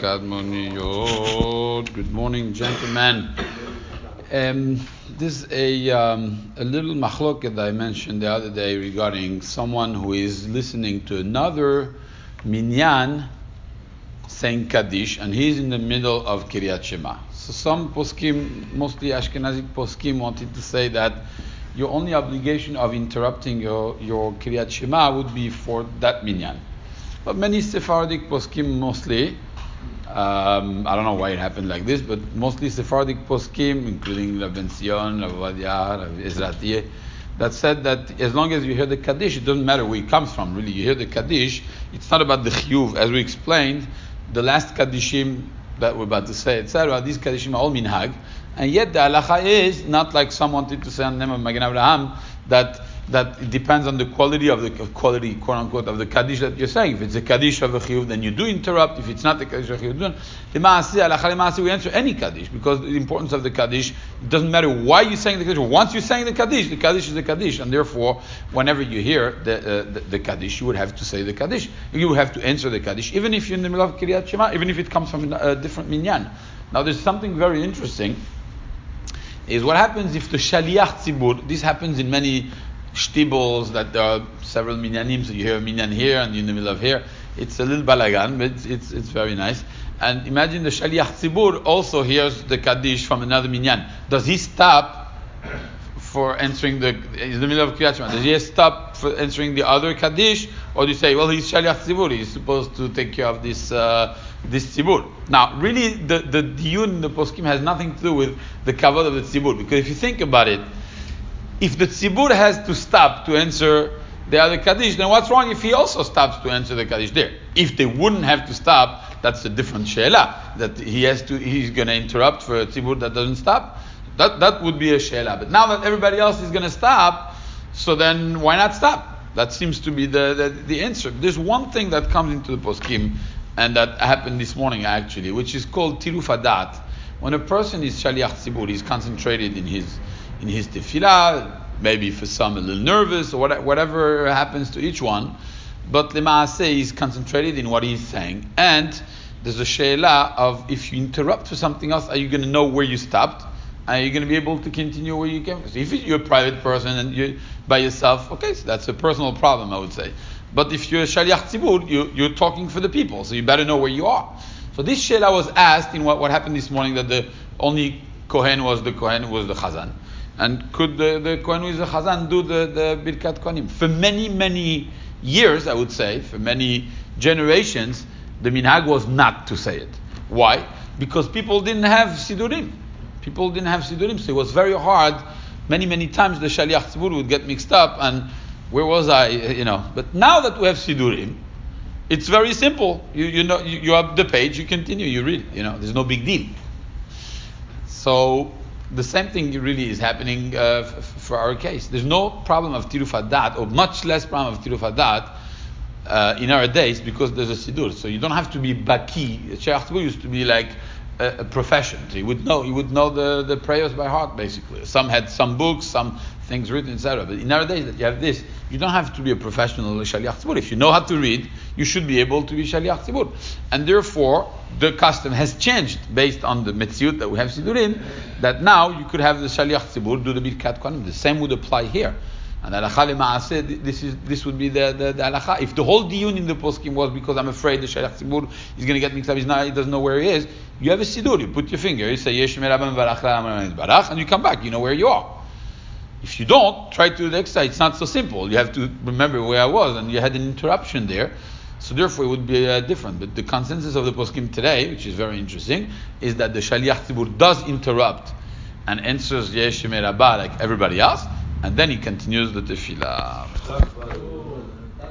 Good morning, gentlemen. Um, this is a, um, a little machlok that I mentioned the other day regarding someone who is listening to another minyan saying Kaddish, and he's in the middle of Kriyat Shema. So some poskim, mostly Ashkenazic poskim, wanted to say that your only obligation of interrupting your, your Kriyat Shema would be for that minyan. But many Sephardic poskim mostly, um, I don't know why it happened like this, but mostly Sephardic poskim, including Rav Ben Zion, Rav Ovadia, Rav that said that as long as you hear the Kaddish, it doesn't matter where it comes from, really. You hear the Kaddish, it's not about the Chiyuv. As we explained, the last Kaddishim that we're about to say, etc., these Kaddishim are all minhag, and yet the halacha is not like some wanted to say on the name of Magen Abraham that that it depends on the quality of the quality, quote unquote, of the kaddish that you're saying. If it's a kaddish of a chiyuv, then you do interrupt. If it's not the kaddish of a chiyuv. Lema'aseh, we answer any kaddish because the importance of the kaddish it doesn't matter why you're saying the kaddish. Once you're saying the kaddish, the kaddish is the kaddish, and therefore, whenever you hear the, uh, the, the kaddish, you would have to say the kaddish. You would have to answer the kaddish, even if you're in the middle of kriyat shema, even if it comes from a different minyan. Now, there's something very interesting. Is what happens if the shaliach tzibur. This happens in many shtibbles that there are several minyanim, so you hear a minyan here and you're in the middle of here. It's a little balagan, but it's, it's, it's very nice. And imagine the shaliach tzibur also hears the kaddish from another minyan. Does he stop for answering the in the middle of kriyat Shema? Does he stop for answering the other kaddish, or do you say, well, he's shaliach tzibur, he's supposed to take care of this uh, this tzibur? Now, really, the the diyun the poskim has nothing to do with the kavod of the tzibur, because if you think about it if the tzibur has to stop to answer the other kaddish, then what's wrong if he also stops to answer the kaddish there? If they wouldn't have to stop, that's a different she'ela. That he has to, he's going to interrupt for a tzibur that doesn't stop. That that would be a she'ela. But now that everybody else is going to stop, so then why not stop? That seems to be the, the, the answer. There's one thing that comes into the poskim, and that happened this morning actually, which is called tiruf hada'at. When a person is shaliach tzibur, he's concentrated in his in his tefillah, maybe for some a little nervous or whatever happens to each one. But Lema'aseh is concentrated in what he's saying. And there's a she'ela of if you interrupt for something else, are you going to know where you stopped? Are you going to be able to continue where you came? So if you're a private person and you're by yourself, okay, so that's a personal problem, I would say. But if you're a shaliach tzibur, you, you're talking for the people, so you better know where you are. So this she'ela was asked in what, what happened this morning that the only kohen was the kohen was the chazan. And could the, the Kohen is a Chazan do the, the Birkat Kohanim? For many, many years, I would say, for many generations, the minhag was not to say it. Why? Because people didn't have Sidurim. People didn't have Sidurim, so it was very hard. Many, many times the Shaliach Tzibur would get mixed up, and where was I? You know. But now that we have Sidurim, it's very simple. You, you know, you, you have the page, you continue, you read. You know, there's no big deal. So the same thing really is happening uh, f- for our case. There's no problem of tiruf hada'at, or much less problem of tiruf hada'at uh, in our days because there's a sidur. So you don't have to be baki. Sheikh used to be like a, a, profession. So he would know. He would know the, the prayers by heart, basically. Some had some books, some things written, etc. But in our days, that you have this, you don't have to be a professional shaliach tzibur. If you know how to read, you should be able to be shaliach tzibur. And therefore, the custom has changed based on the metziut that we have sidurim, that now you could have the shaliach tzibur do the birkat kohanim. The same would apply here. And halacha lema'aseh, this is this would be the the, the. If the whole diyun in the poskim was because I'm afraid the shaliach tzibur is going to get mixed up, he's not, he doesn't know where he is. You have a sidur, you put your finger, you say yesh barach, and you come back, you know where you are. If you don't, try to do the exercise. It's not so simple. You have to remember where I was, and you had an interruption there. So therefore, it would be uh, different. But the consensus of the poskim today, which is very interesting, is that the shaliach tzibur does interrupt and answers yesh like everybody else, and then he continues the tefillah.